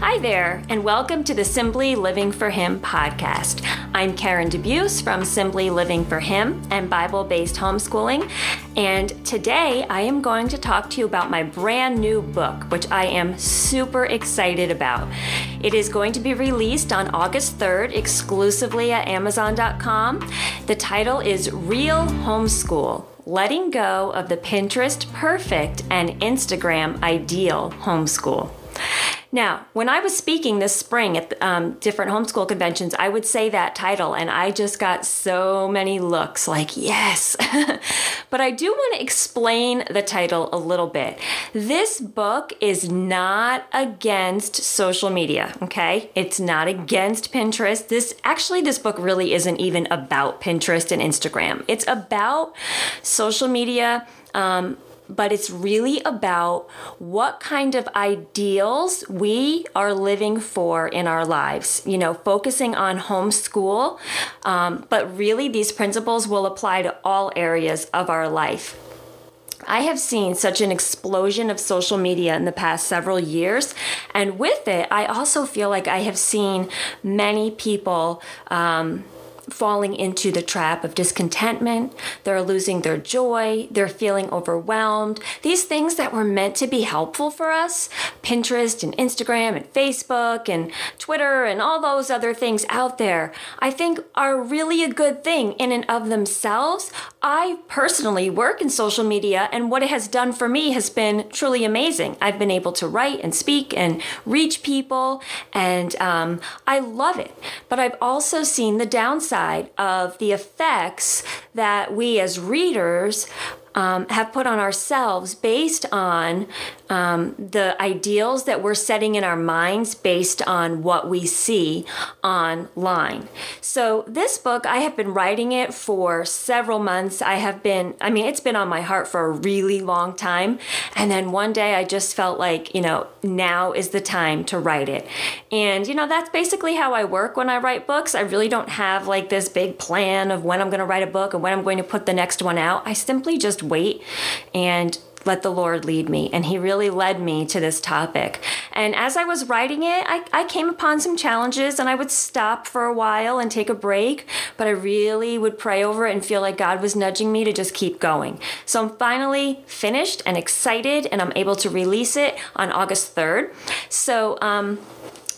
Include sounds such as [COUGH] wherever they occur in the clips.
Hi there, and welcome to the Simply Living for Him podcast. I'm Karen DeBeus from Simply Living for Him and Bible based homeschooling. And today I am going to talk to you about my brand new book, which I am super excited about. It is going to be released on August 3rd exclusively at Amazon.com. The title is Real Homeschool Letting Go of the Pinterest Perfect and Instagram Ideal Homeschool. Now, when I was speaking this spring at um, different homeschool conventions, I would say that title, and I just got so many looks like, yes. [LAUGHS] but I do want to explain the title a little bit. This book is not against social media, okay? It's not against Pinterest. This actually, this book really isn't even about Pinterest and Instagram, it's about social media. Um, but it's really about what kind of ideals we are living for in our lives. You know, focusing on homeschool, um, but really these principles will apply to all areas of our life. I have seen such an explosion of social media in the past several years. And with it, I also feel like I have seen many people. Um, falling into the trap of discontentment, they're losing their joy, they're feeling overwhelmed. These things that were meant to be helpful for us, Pinterest and Instagram and Facebook and Twitter and all those other things out there, I think are really a good thing in and of themselves. I personally work in social media, and what it has done for me has been truly amazing. I've been able to write and speak and reach people, and um, I love it. But I've also seen the downside side of the effects that we as readers um, have put on ourselves based on um, the ideals that we're setting in our minds based on what we see online. So, this book, I have been writing it for several months. I have been, I mean, it's been on my heart for a really long time. And then one day I just felt like, you know, now is the time to write it. And, you know, that's basically how I work when I write books. I really don't have like this big plan of when I'm going to write a book and when I'm going to put the next one out. I simply just wait and let the Lord lead me. And He really led me to this topic. And as I was writing it, I, I, came upon some challenges and I would stop for a while and take a break, but I really would pray over it and feel like God was nudging me to just keep going. So I'm finally finished and excited, and I'm able to release it on August 3rd. So, um,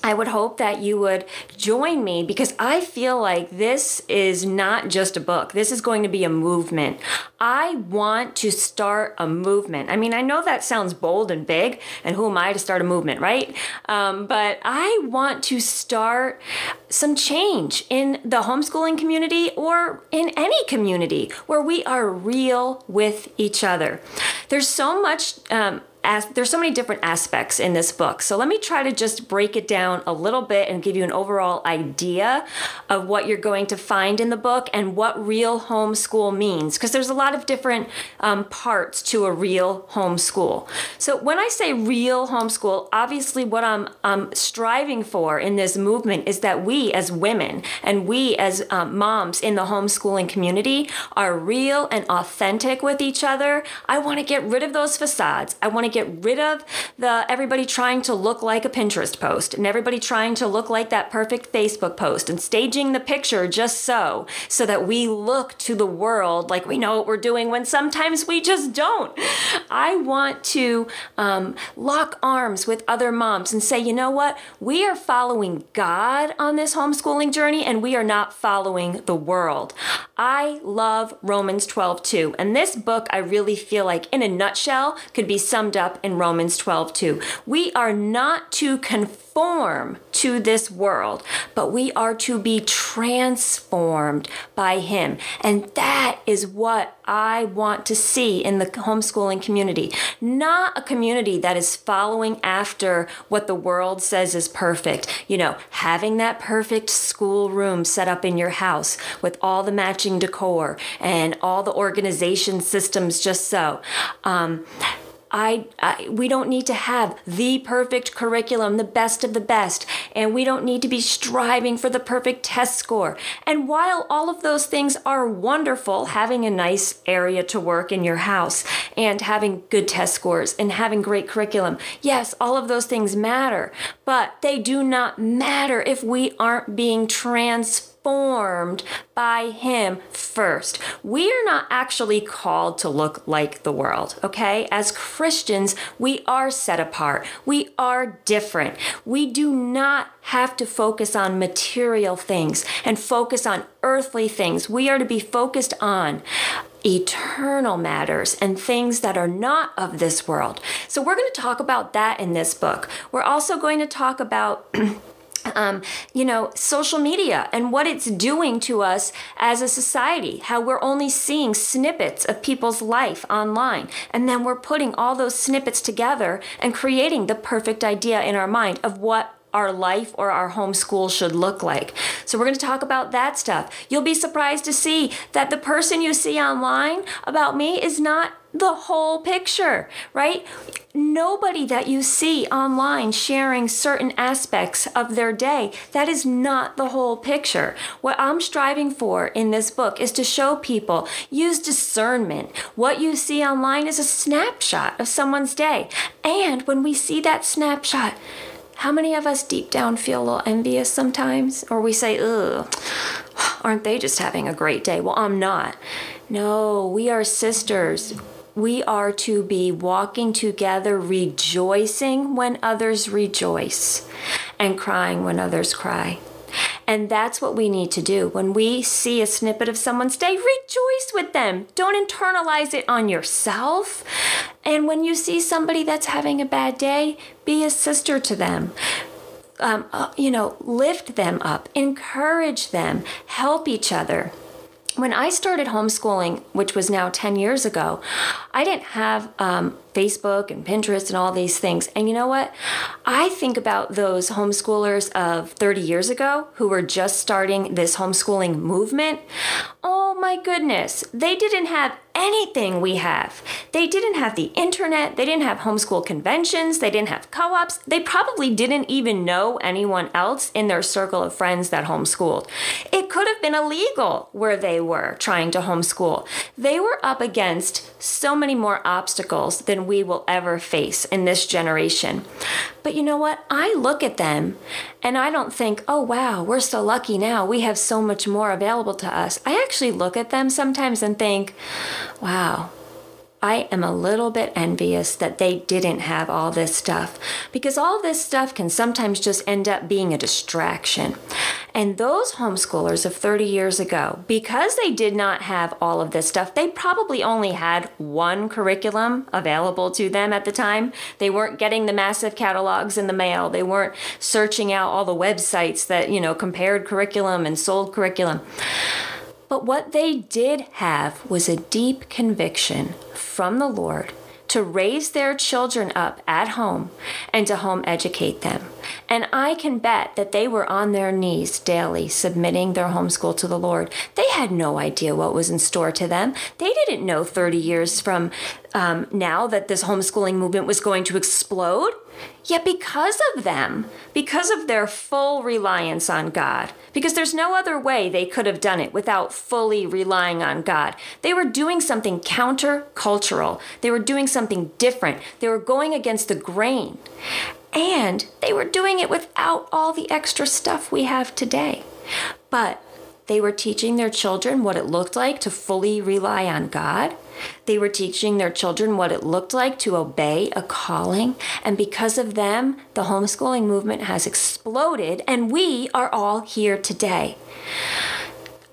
I would hope that you would join me because I feel like this is not just a book. This is going to be a movement. I want to start a movement. I mean, I know that sounds bold and big, and who am I to start a movement, right? Um, but I want to start some change in the homeschooling community or in any community where we are real with each other. There's so much. Um, as, there's so many different aspects in this book. So let me try to just break it down a little bit and give you an overall idea of what you're going to find in the book and what real homeschool means. Because there's a lot of different um, parts to a real homeschool. So when I say real homeschool, obviously what I'm um, striving for in this movement is that we as women and we as um, moms in the homeschooling community are real and authentic with each other. I want to get rid of those facades. I want to get rid of the everybody trying to look like a Pinterest post and everybody trying to look like that perfect Facebook post and staging the picture just so, so that we look to the world like we know what we're doing when sometimes we just don't. I want to um, lock arms with other moms and say, you know what? We are following God on this homeschooling journey and we are not following the world. I love Romans 12 too. And this book, I really feel like, in a nutshell, could be summed up in Romans 12 2. We are not to conform to this world, but we are to be transformed by Him. And that is what I want to see in the homeschooling community. Not a community that is following after what the world says is perfect. You know, having that perfect school room set up in your house with all the matching decor and all the organization systems just so. Um, I, I, we don't need to have the perfect curriculum, the best of the best, and we don't need to be striving for the perfect test score. And while all of those things are wonderful, having a nice area to work in your house and having good test scores and having great curriculum. Yes, all of those things matter, but they do not matter if we aren't being transformed formed by Him first. We are not actually called to look like the world, okay? As Christians, we are set apart. We are different. We do not have to focus on material things and focus on earthly things. We are to be focused on eternal matters and things that are not of this world. So, we're going to talk about that in this book. We're also going to talk about [CLEARS THROAT] um, you know, social media and what it's doing to us as a society, how we're only seeing snippets of people's life online. And then we're putting all those snippets together and creating the perfect idea in our mind of what our life or our homeschool should look like. So, we're going to talk about that stuff. You'll be surprised to see that the person you see online about me is not the whole picture, right? Nobody that you see online sharing certain aspects of their day, that is not the whole picture. What I'm striving for in this book is to show people use discernment. What you see online is a snapshot of someone's day. And when we see that snapshot, how many of us deep down feel a little envious sometimes? Or we say, ugh, aren't they just having a great day? Well, I'm not. No, we are sisters we are to be walking together, rejoicing when others rejoice, and crying when others cry. And that's what we need to do. When we see a snippet of someone's day, rejoice with them. Don't internalize it on yourself. And when you see somebody that's having a bad day, be a sister to them. Um, uh, you know, lift them up, encourage them, help each other when I started homeschooling, which was now 10 years ago, I didn't have um, Facebook and Pinterest and all these things. And you know what? I think about those homeschoolers of 30 years ago who were just starting this homeschooling movement. Oh my goodness, they didn't have anything we have. They didn't have the internet, they didn't have homeschool conventions, they didn't have co ops, they probably didn't even know anyone else in their circle of friends that homeschooled. It could have been illegal where they were trying to homeschool. They were up against so many more obstacles we will ever face in this generation. But you know what? I look at them and I don't think, oh wow, we're so lucky now. We have so much more available to us. I actually look at them sometimes and think, wow, I am a little bit envious that they didn't have all this stuff because all this stuff can sometimes just end up being a distraction. And those homeschoolers of 30 years ago, because they did not have all of this stuff, they probably only had one curriculum available to them at the time. They weren't getting the massive catalogs in the mail. They weren't searching out all the websites that, you know, compared curriculum and sold curriculum. But what they did have was a deep conviction from the Lord to raise their children up at home and to home educate them. And I can bet that they were on their knees daily submitting their homeschool to the Lord. They had no idea what was in store to them. They didn't know 30 years from um, now that this homeschooling movement was going to explode. Yet, because of them, because of their full reliance on God, because there's no other way they could have done it without fully relying on God, they were doing something countercultural. They were doing something different. They were going against the grain. And they were doing it without all the extra stuff we have today. But they were teaching their children what it looked like to fully rely on God. They were teaching their children what it looked like to obey a calling. And because of them, the homeschooling movement has exploded, and we are all here today.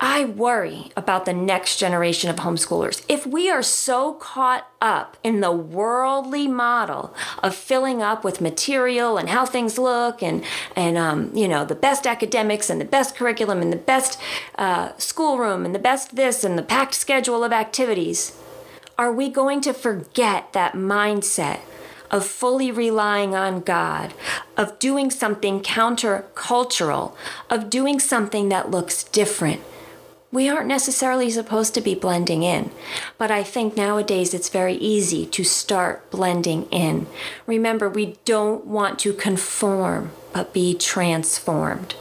I worry about the next generation of homeschoolers. If we are so caught up in the worldly model of filling up with material and how things look and and um, you know the best academics and the best curriculum and the best uh, schoolroom and the best this and the packed schedule of activities, are we going to forget that mindset of fully relying on God, of doing something countercultural, of doing something that looks different? we aren't necessarily supposed to be blending in, but I think nowadays it's very easy to start blending in. Remember, we don't want to conform but be transformed.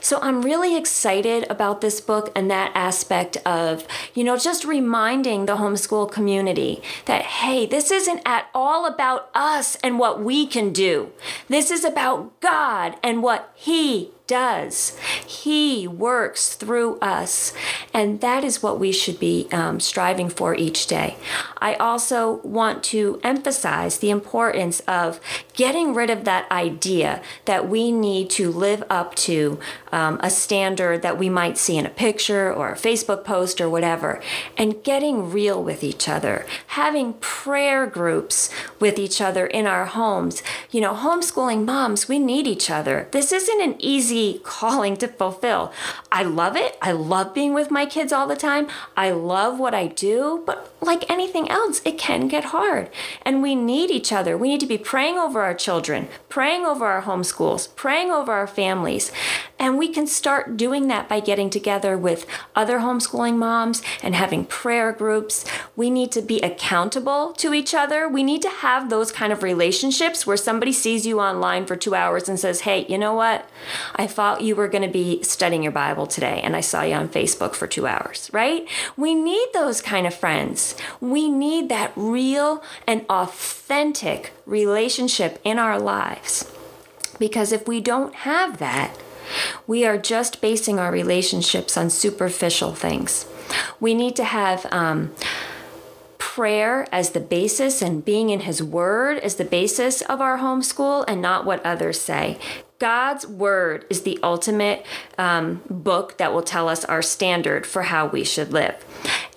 So I'm really excited about this book and that aspect of, you know, just reminding the homeschool community that, hey, this isn't at all about us and what we can do. This is about God and what He does. He works through us. And that is what we should be um, striving for each day. I also want to emphasize the importance of getting rid of that idea that we need to live up to um, a standard that we might see in a picture or a Facebook post or whatever, and getting real with each other, having prayer groups with each other in our homes. You know, homeschooling moms, we need each other. This isn't an easy [LAUGHS] calling to fulfill. I love it. I love being with my kids all the time. I love what I do, but like anything else, it can get hard. And we need each other. We need to be praying over our children, praying over our homeschools, praying over our families. And we can start doing that by getting together with other homeschooling moms and having prayer groups. We need to be accountable to each other. We need to have those kind of relationships where somebody sees you online for two hours and says, Hey, you know what? I thought you were going to be studying your Bible today and I saw you on Facebook for two hours, right? We need those kind of friends. We need that real and authentic relationship in our lives. Because if we don't have that, we are just basing our relationships on superficial things. We need to have um, prayer as the basis and being in His Word as the basis of our homeschool and not what others say. God's Word is the ultimate um, book that will tell us our standard for how we should live.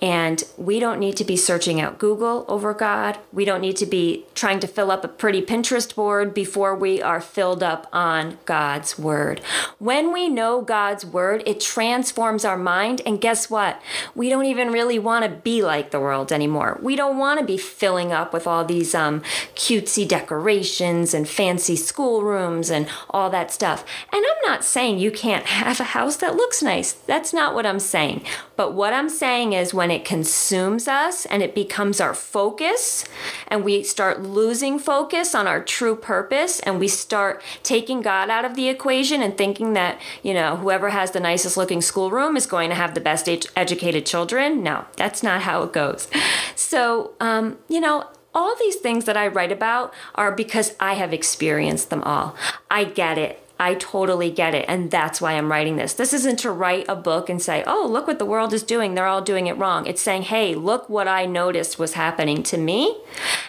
And we don't need to be searching out Google over God. We don't need to be trying to fill up a pretty Pinterest board before we are filled up on God's Word. When we know God's Word, it transforms our mind. And guess what? We don't even really want to be like the world anymore. We don't want to be filling up with all these um, cutesy decorations and fancy schoolrooms and all that stuff. And I'm not saying you can't have a house that looks nice. That's not what I'm saying. But what I'm saying is when it consumes us and it becomes our focus, and we start losing focus on our true purpose, and we start taking God out of the equation and thinking that, you know, whoever has the nicest looking schoolroom is going to have the best educated children. No, that's not how it goes. So, um, you know, all these things that I write about are because I have experienced them all. I get it. I totally get it. And that's why I'm writing this. This isn't to write a book and say, oh, look what the world is doing. They're all doing it wrong. It's saying, hey, look what I noticed was happening to me,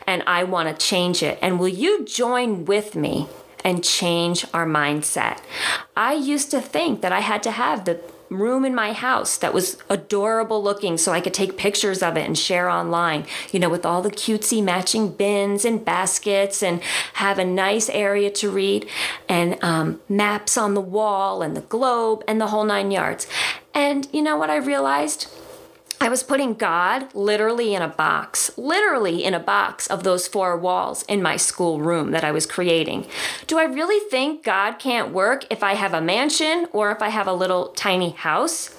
and I want to change it. And will you join with me and change our mindset? I used to think that I had to have the room in my house that was adorable looking so I could take pictures of it and share online, you know, with all the cutesy matching bins and baskets and have a nice area to read and um, maps on the wall and the globe and the whole nine yards. And you know what I realized? I was putting God literally in a box, literally in a box of those four walls in my school room that I was creating. Do I really think God can't work if I have a mansion or if I have a little tiny house?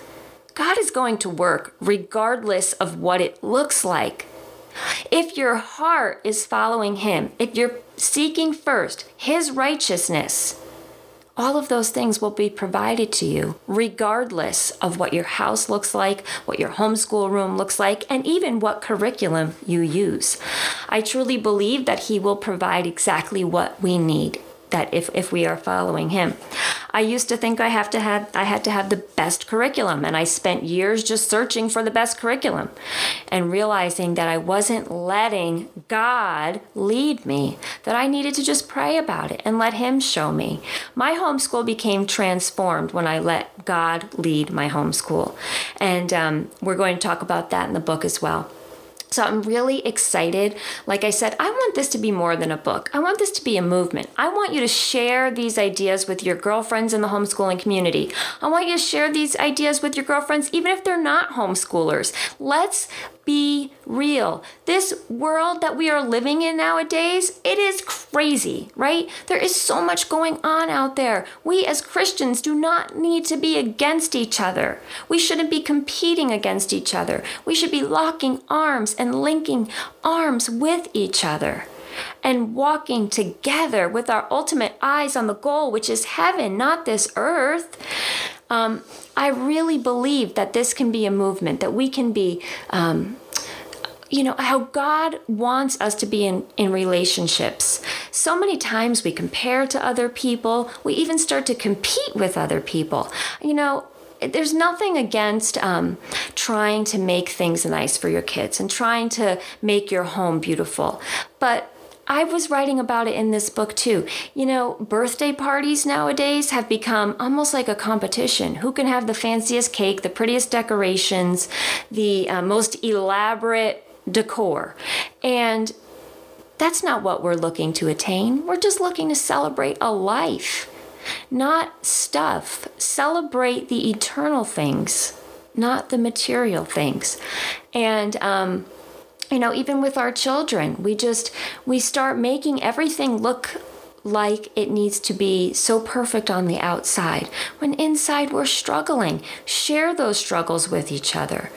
God is going to work regardless of what it looks like. If your heart is following Him, if you're seeking first His righteousness, all of those things will be provided to you, regardless of what your house looks like, what your homeschool room looks like, and even what curriculum you use. I truly believe that He will provide exactly what we need that if, if we are following him. I used to think I have to have I had to have the best curriculum and I spent years just searching for the best curriculum and realizing that I wasn't letting God lead me, that I needed to just pray about it and let him show me. My homeschool became transformed when I let God lead my homeschool. And um, we're going to talk about that in the book as well. So I'm really excited. Like I said, I want this to be more than a book. I want this to be a movement. I want you to share these ideas with your girlfriends in the homeschooling community. I want you to share these ideas with your girlfriends, even if they're not homeschoolers. Let's be real. This world that we are living in nowadays, it is crazy, right? There is so much going on out there. We as Christians do not need to be against each other. We shouldn't be competing against each other. We should be locking arms and linking arms with each other. and walking together with our ultimate eyes on the goal, which is heaven, not this earth. Um, I really believe that this can be a movement, that we can be. Um, you know how god wants us to be in, in relationships. So many times we compare to other people. We even start to compete with other people. You know there's nothing against um, trying to make things nice for your kids and trying to make your home beautiful. But I was writing about it in this book too. You know, birthday parties nowadays have become almost like a competition. Who can have the fanciest cake, the prettiest decorations, the uh, most elaborate decor. And that's not what we're looking to attain. We're just looking to celebrate a life, not stuff. Celebrate the eternal things, not the material things. And, um, you know, even with our children, we just, we start making everything look like it needs to be so perfect on the outside when inside we're struggling. Share those struggles with each other.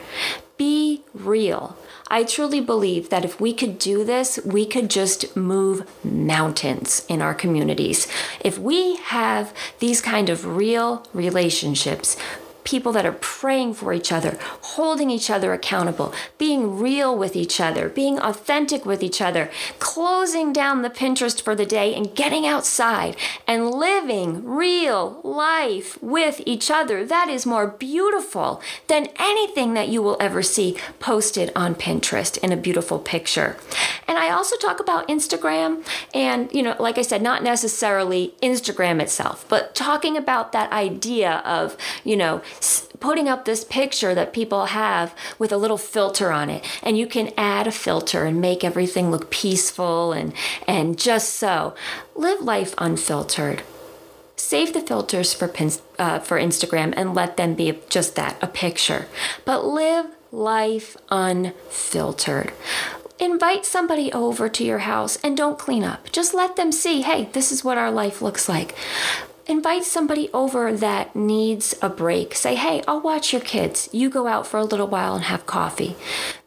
Be real. I truly believe that if we could do this, we could just move mountains in our communities. If we have these kind of real relationships, people that are praying for each other, holding each other accountable, being real with each other, being authentic with each other, closing down the Pinterest for the day and getting outside and living real life with each other. That is more beautiful than anything that you will ever see posted on Pinterest in a beautiful picture. And I also talk about Instagram and, you know, like I said, not necessarily Instagram itself, but talking about that idea of, you know, putting up this picture that people have with a little filter on it. And you can add a filter and make everything look peaceful and and just so. Live life unfiltered. Save the filters for uh, for Instagram and let them be just that a picture. But live life unfiltered. Invite somebody over to your house and don't clean up. Just let them see hey this is what our life looks like invite somebody over that needs a break. Say, hey, I'll watch your kids. You go out for a little while and have coffee.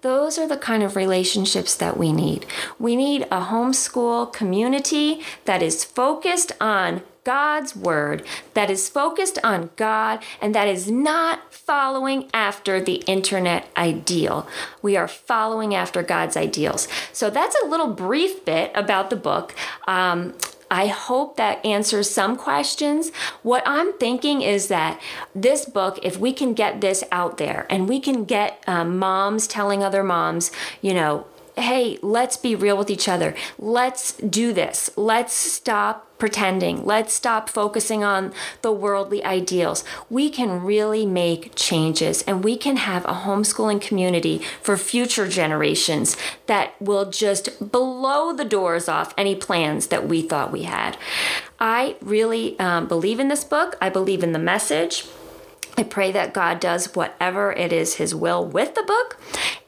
Those are the kind of relationships that we need. We need a homeschool community that is focused on God's word, that is focused on God, and that is not following after the internet ideal. We are following after God's ideals. So that's a little brief bit about the book. Um, I hope that answers some questions. What I'm thinking is that this book, if we can get this out there and we can get um, moms telling other moms, you know, hey, let's be real with each other. Let's do this. Let's stop pretending. Let's stop focusing on the worldly ideals. We can really make changes and we can have a homeschooling community for future generations that will just blow the doors off any plans that we thought we had. I really um, believe in this book, I believe in the message. I pray that God does whatever it is His will with the book.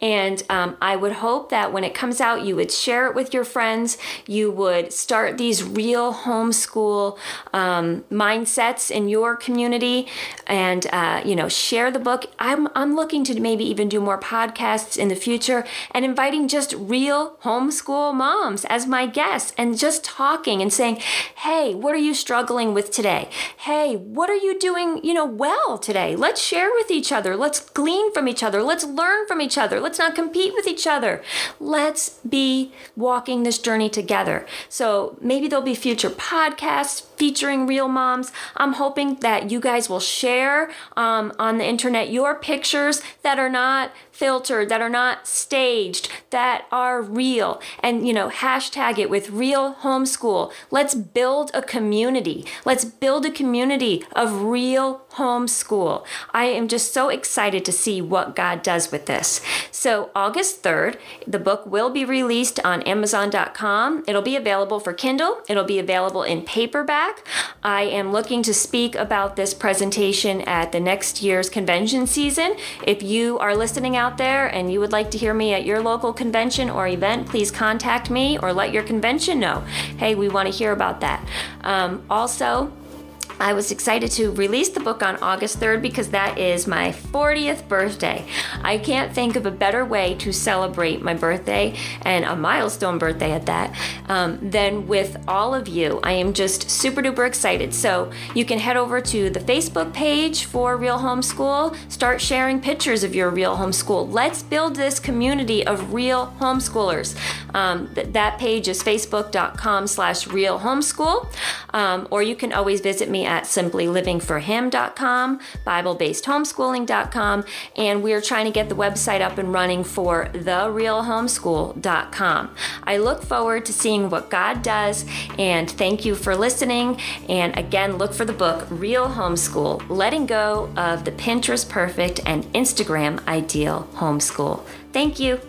And um, I would hope that when it comes out, you would share it with your friends. You would start these real homeschool um, mindsets in your community and, uh, you know, share the book. I'm, I'm looking to maybe even do more podcasts in the future and inviting just real homeschool moms as my guests and just talking and saying, hey, what are you struggling with today? Hey, what are you doing, you know, well today? Let's share with each other. Let's glean from each other. Let's learn from each other. Let's not compete with each other. Let's be walking this journey together. So maybe there'll be future podcasts featuring real moms. I'm hoping that you guys will share um, on the internet your pictures that are not filtered, that are not staged, that are real. And, you know, hashtag it with real homeschool. Let's build a community. Let's build a community of real homeschool. I am just so excited to see what God does with this. So, August 3rd, the book will be released on Amazon.com. It'll be available for Kindle, it'll be available in paperback. I am looking to speak about this presentation at the next year's convention season. If you are listening out out there and you would like to hear me at your local convention or event, please contact me or let your convention know. Hey, we want to hear about that. Um, also, I was excited to release the book on August 3rd because that is my 40th birthday. I can't think of a better way to celebrate my birthday and a milestone birthday at that um, than with all of you. I am just super duper excited. So you can head over to the Facebook page for Real Homeschool, start sharing pictures of your Real Homeschool. Let's build this community of real homeschoolers. Um, th- that page is facebook.com slash real homeschool. Um, or you can always visit me at simplylivingforhim.com, BibleBasedHomeschooling.com, and we're trying to get the website up and running for therealhomeschool.com. I look forward to seeing what God does, and thank you for listening. And again, look for the book Real Homeschool Letting Go of the Pinterest Perfect and Instagram Ideal Homeschool. Thank you.